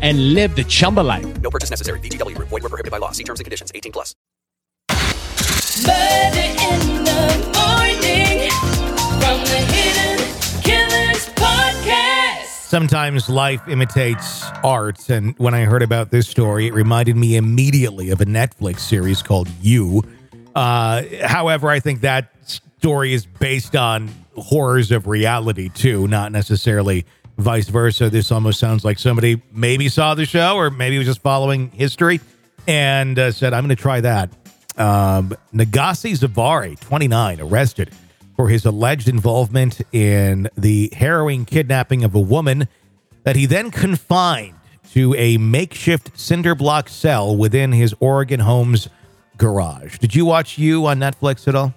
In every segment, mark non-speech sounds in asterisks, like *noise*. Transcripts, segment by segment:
and live the Chumba life. No purchase necessary. VGW Group. Void were prohibited by law. See terms and conditions. 18 plus. Murder in the morning from the Hidden Killers podcast. Sometimes life imitates art, and when I heard about this story, it reminded me immediately of a Netflix series called You. Uh, however, I think that story is based on horrors of reality too, not necessarily vice versa. This almost sounds like somebody maybe saw the show or maybe was just following history and uh, said, "I'm going to try that." Um, Nagasi Zavari, 29, arrested for his alleged involvement in the harrowing kidnapping of a woman that he then confined to a makeshift cinder block cell within his Oregon home's garage. Did you watch You on Netflix at all?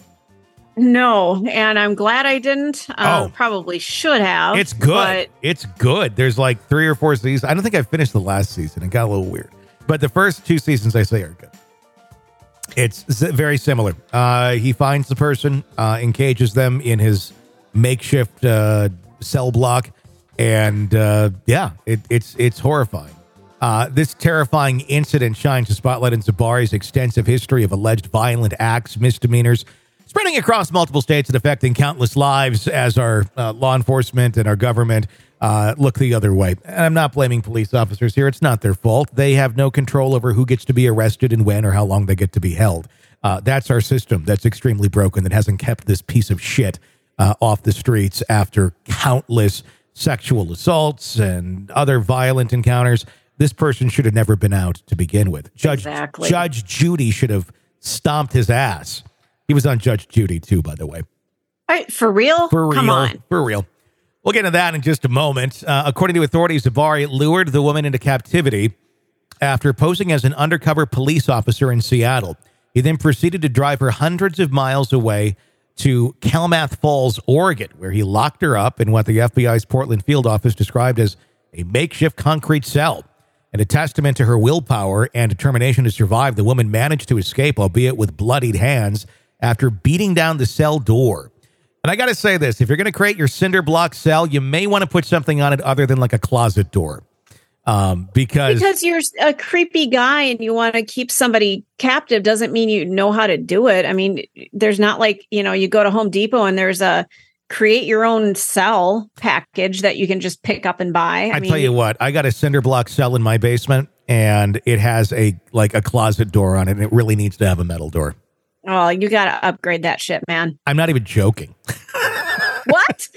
No, and I'm glad I didn't. Uh, Oh. Probably should have. It's good. It's good. There's like three or four seasons. I don't think I finished the last season. It got a little weird. But the first two seasons, I say, are good. It's very similar. Uh, he finds the person, uh, encages them in his makeshift uh, cell block, and uh, yeah, it, it's it's horrifying. Uh, this terrifying incident shines a spotlight on Zabari's extensive history of alleged violent acts, misdemeanors, spreading across multiple states and affecting countless lives as our uh, law enforcement and our government uh, look the other way. And I'm not blaming police officers here. It's not their fault. They have no control over who gets to be arrested and when or how long they get to be held. Uh, that's our system that's extremely broken that hasn't kept this piece of shit uh, off the streets after countless sexual assaults and other violent encounters. This person should have never been out to begin with. Judge Exactly. Judge Judy should have stomped his ass. He was on Judge Judy too, by the way. I, for real? For real. Come on. For real. We'll get into that in just a moment. Uh, according to authorities, Zavari lured the woman into captivity after posing as an undercover police officer in Seattle. He then proceeded to drive her hundreds of miles away to Klamath Falls, Oregon, where he locked her up in what the FBI's Portland field office described as a makeshift concrete cell. And a testament to her willpower and determination to survive, the woman managed to escape, albeit with bloodied hands, after beating down the cell door. And I got to say this if you're going to create your cinder block cell, you may want to put something on it other than like a closet door. Um, because, Because you're a creepy guy and you want to keep somebody captive doesn't mean you know how to do it. I mean, there's not like, you know, you go to Home Depot and there's a create your own cell package that you can just pick up and buy. I, I, mean, tell you what, I got a cinder block cell in my basement and it has a like a closet door on it and it really needs to have a metal door. Oh, you got to upgrade that shit, man. I'm not even joking. What?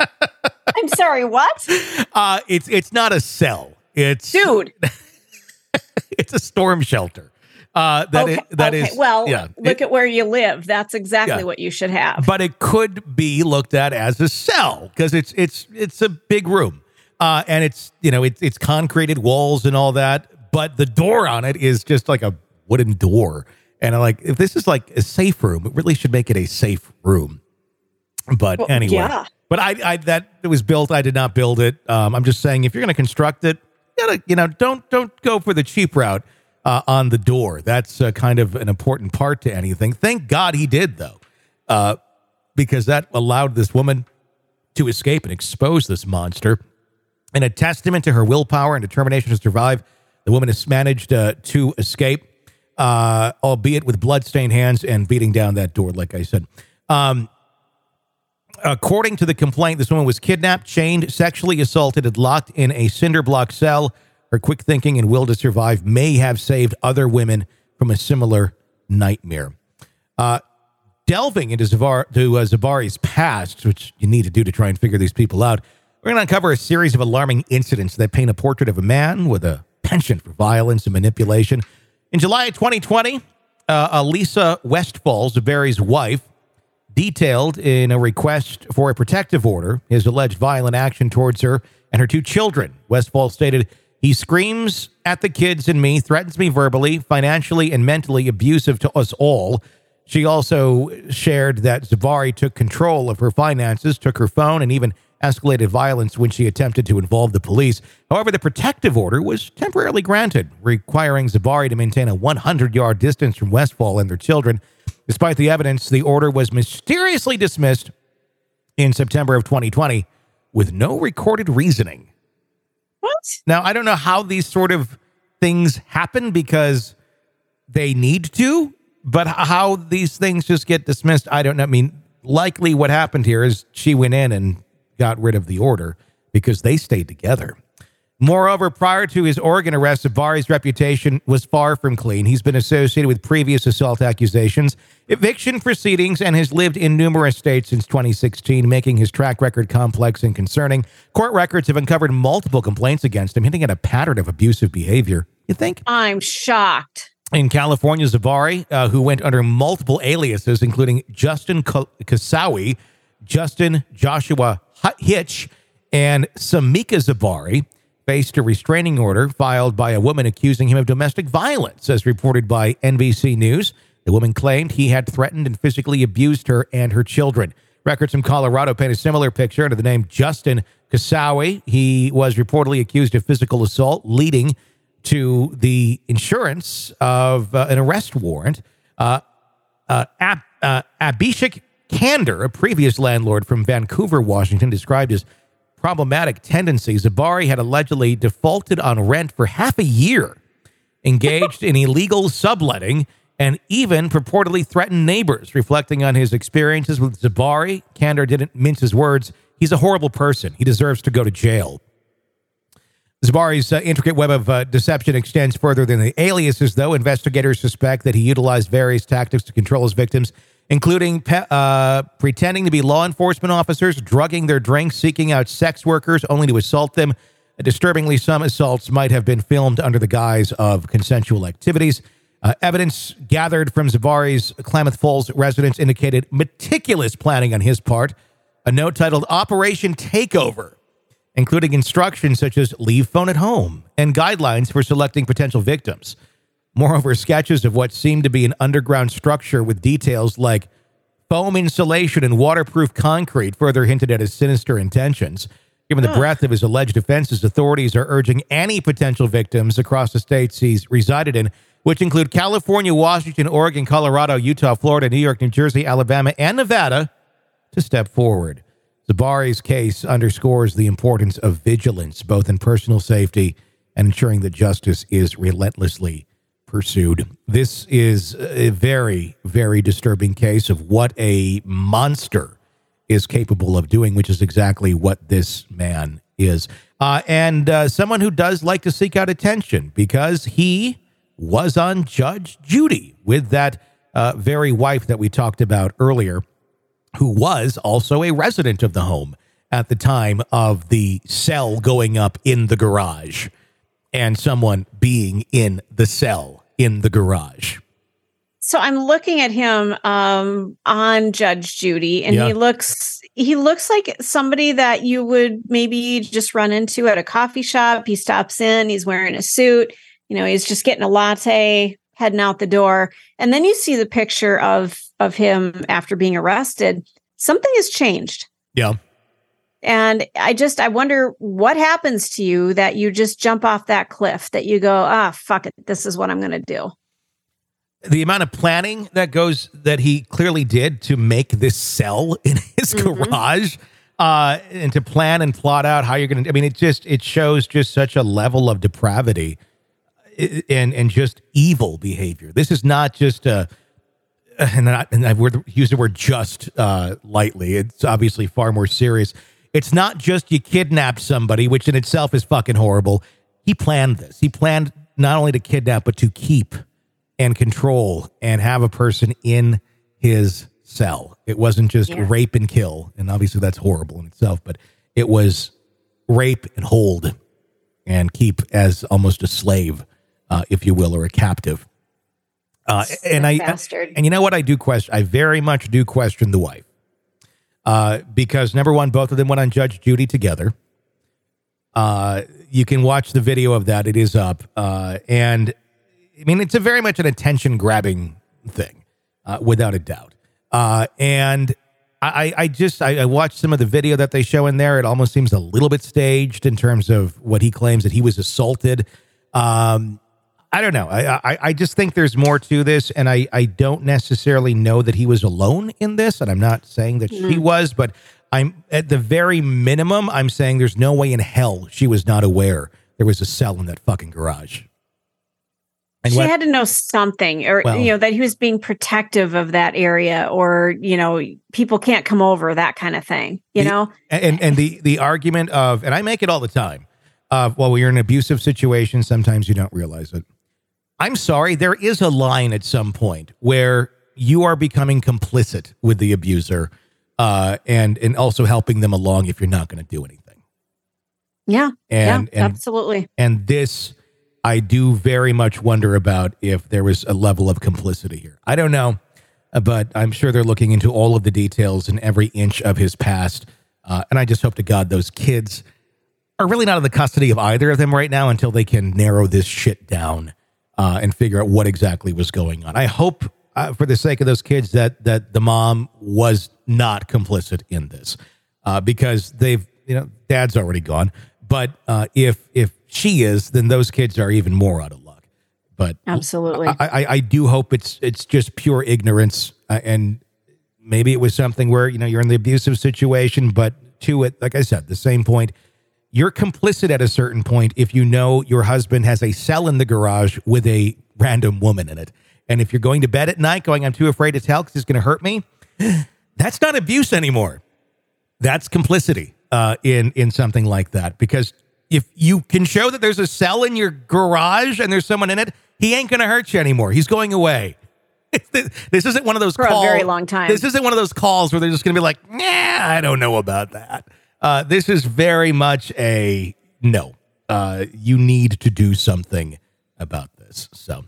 *laughs* I'm sorry, what? Uh, it's it's not a cell. It's Dude. *laughs* it's a storm shelter. Uh, that okay, i- that okay. is- well, yeah. look It- at where you live. That's exactly Yeah. what you should have. but it could be looked at as a cell because it's it's it's a big room, uh, and it's you know it's it's concreted walls and all that, but the door on it is just like a wooden door, and I'm like if this is like a safe room, it really should make it a safe room. But Well, anyway, yeah. but I, I that it was built. I did not build it. Um, I'm just saying if you're going to construct it, you gotta you know don't don't go for the cheap route. uh, on the door. That's uh, kind of an important part to anything. Thank God he did, though, uh, because that allowed this woman to escape and expose this monster. In a testament to her willpower and determination to survive, the woman has managed uh, to escape, uh, albeit with bloodstained hands and beating down that door, like I said. Um, according to the complaint, this woman was kidnapped, chained, sexually assaulted, and locked in a cinder block cell. Her quick thinking and will to survive may have saved other women from a similar nightmare. Uh, delving into Zavar, to uh, Zabari's past, which you need to do to try and figure these people out, we're going to uncover a series of alarming incidents that paint a portrait of a man with a penchant for violence and manipulation. In July 2020, uh, Elisa Westfall, Zabari's wife, detailed in a request for a protective order his alleged violent action towards her and her two children. Westfall stated, He screams at the kids and me, threatens me verbally, financially, and mentally abusive to us all. She also shared that Zavari took control of her finances, took her phone, and even escalated violence when she attempted to involve the police. However, the protective order was temporarily granted, requiring Zabari to maintain a 100 yard distance from Westfall and their children. Despite the evidence, the order was mysteriously dismissed in September of 2020 with no recorded reasoning. What? Now, I don't know how these sort of things happen because they need to, but how these things just get dismissed, I don't know. I mean, likely what happened here is she went in and got rid of the order because they stayed together. Moreover, prior to his Oregon arrest, Zabari's reputation was far from clean. He's been associated with previous assault accusations, eviction proceedings, and has lived in numerous states since 2016, making his track record complex and concerning. Court records have uncovered multiple complaints against him, hinting at a pattern of abusive behavior. You think? I'm shocked. In California, Zavari, uh, who went under multiple aliases, including Justin Ka- Kasawi, Justin Joshua Hu- Hitch, and Samika Zabari, faced a restraining order filed by a woman accusing him of domestic violence, as reported by NBC News. The woman claimed he had threatened and physically abused her and her children. Records from Colorado paint a similar picture under the name Justin Kasawi. He was reportedly accused of physical assault, leading to the insurance of uh, an arrest warrant. Uh, uh, Ab- uh, Abhishek Kander, a previous landlord from Vancouver, Washington, described his problematic tendencies. Zabari had allegedly defaulted on rent for half a year, engaged in illegal subletting, and even purportedly threatened neighbors. Reflecting on his experiences with Zabari, Kander didn't mince his words. He's a horrible person. He deserves to go to jail. Zabari's uh, intricate web of uh, deception extends further than the aliases, though. Investigators suspect that he utilized various tactics to control his victims, including pe- uh, pretending to be law enforcement officers, drugging their drinks, seeking out sex workers only to assault them. Disturbingly, some assaults might have been filmed under the guise of consensual activities. Uh, evidence gathered from Zavari's Klamath Falls residence indicated meticulous planning on his part. A note titled Operation Takeover including instructions such as leave phone at home and guidelines for selecting potential victims. Moreover, sketches of what seemed to be an underground structure with details like foam insulation and waterproof concrete further hinted at his sinister intentions. Given the breadth of his alleged offenses, authorities are urging any potential victims across the states he's resided in, which include California, Washington, Oregon, Colorado, Utah, Florida, New York, New Jersey, Alabama, and Nevada, to step forward. Zabari's case underscores the importance of vigilance, both in personal safety and ensuring that justice is relentlessly pursued. This is a very, very disturbing case of what a monster is capable of doing, which is exactly what this man is. Uh, and uh, someone who does like to seek out attention because he was on Judge Judy with that uh, very wife that we talked about earlier who was also a resident of the home at the time of the cell going up in the garage and someone being in the cell in the garage. So I'm looking at him um, on Judge Judy, and Yeah. he looks he looks like somebody that you would maybe just run into at a coffee shop. He stops in, he's wearing a suit, you know, he's just getting a latte, heading out the door, and then you see the picture of of him after being arrested. Something has changed. Yeah. And I just, I wonder what happens to you that you just jump off that cliff, that you go, ah, fuck it, this is what I'm going to do. the amount of planning that goes that he clearly did to make this cell in his garage uh and to plan and plot out how you're gonna i mean it just it shows just such a level of depravity and and just evil behavior. This is not just a and not and i use the word just uh lightly. It's obviously far more serious it's not just you kidnapped somebody which in itself is fucking horrible he planned this he planned not only to kidnap but to keep and control and have a person in his cell. It wasn't just Yeah. rape and kill, and obviously that's horrible in itself, but it was rape and hold and keep as almost a slave, uh, if you will, or a captive. Uh, and I bastard. and you know what I do question? I very much do question the wife, uh, because number one, both of them went on Judge Judy together. Uh, you can watch the video of that; it is up, uh, and I mean, it's a very much an attention grabbing thing, uh, without a doubt. Uh, and I, I just I, I watched some of the video that they show in there. It almost seems a little bit staged in terms of what he claims that he was assaulted. Um, I don't know. I, I I just think there's more to this, and I I don't necessarily know that he was alone in this, and I'm not saying that she was, but I'm at the very minimum, I'm saying there's no way in hell she was not aware there was a cell in that fucking garage. And she what- had to know something or Well- you know that he was being protective of that area or you know people can't come over that kind of thing you The- know and and the the argument of and I make it all the time of well you're in an abusive situation sometimes you don't realize it. I'm sorry there is a line at some point where you are becoming complicit with the abuser uh and and also helping them along if you're not going to do anything. yeah And yeah and absolutely and this I do very much wonder about if there was a level of complicity here. I don't know, uh, but I'm sure they're looking into all of the details and every inch of his past. Uh, and I just hope to God those kids are really not in the custody of either of them right now until they can narrow this shit down uh, and figure out what exactly was going on. I hope, uh, for the sake of those kids, that that the mom was not complicit in this uh, because they've, you know, dad's already gone. But uh, if if she is, then those kids are even more out of luck. But absolutely I, I, I do hope it's it's just pure ignorance, uh, and maybe it was something where you know you're in the abusive situation, but to it, like I said, the same point, you're complicit at a certain point if you know your husband has a cell in the garage with a random woman in it, and if you're going to bed at night going, I'm too afraid to tell because it's going to hurt me. *gasps* That's not abuse anymore. That's complicity uh, in in something like that because if you can show that there's a cell in your garage and there's someone in it, he ain't going to hurt you anymore. He's going away. *laughs* this isn't one of those For a very long time. This isn't one of those calls where they're just going to be like, "Nah, I don't know about that." Uh, this is very much a no. Uh, you need to do something about this. So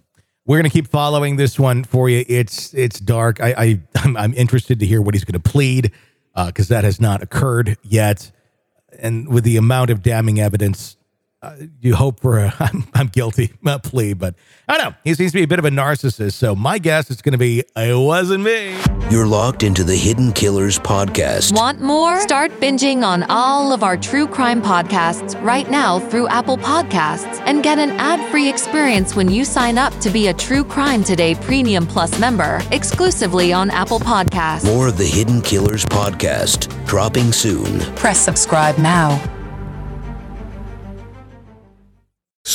we're to keep following this one for you. It's it's dark. I, I *laughs* I'm, I'm interested to hear what he's to plead because that has not occurred yet. And with the amount of damning evidence, uh, you hope for a *laughs* I'm, I'm guilty *laughs* plea. But I don't know. He seems to be a bit of a narcissist. So my guess is going to be it wasn't me. You're locked into the Hidden Killers podcast. Want more? Start binging on all of our true crime podcasts right now through Apple Podcasts and get an ad free experience when you sign up to be a True Crime Today Premium Plus member exclusively on Apple Podcasts. More of the Hidden Killers podcast dropping soon. Press subscribe now.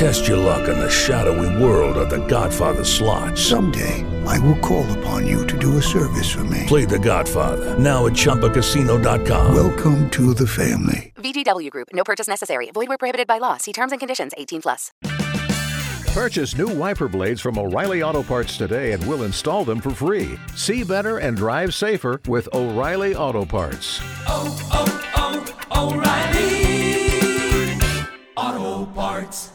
Test your luck in the shadowy world of the Godfather slot. Someday, I will call upon you to do a service for me. Play the Godfather, now at ChumbaCasino.com. Welcome to the family. VGW Group, no purchase necessary. Void where prohibited by law. See terms and conditions 18 plus. Purchase new wiper blades from O'Reilly Auto Parts today and we'll install them for free. See better and drive safer with O'Reilly Auto Parts. Oh, oh, oh, O'Reilly Auto Parts.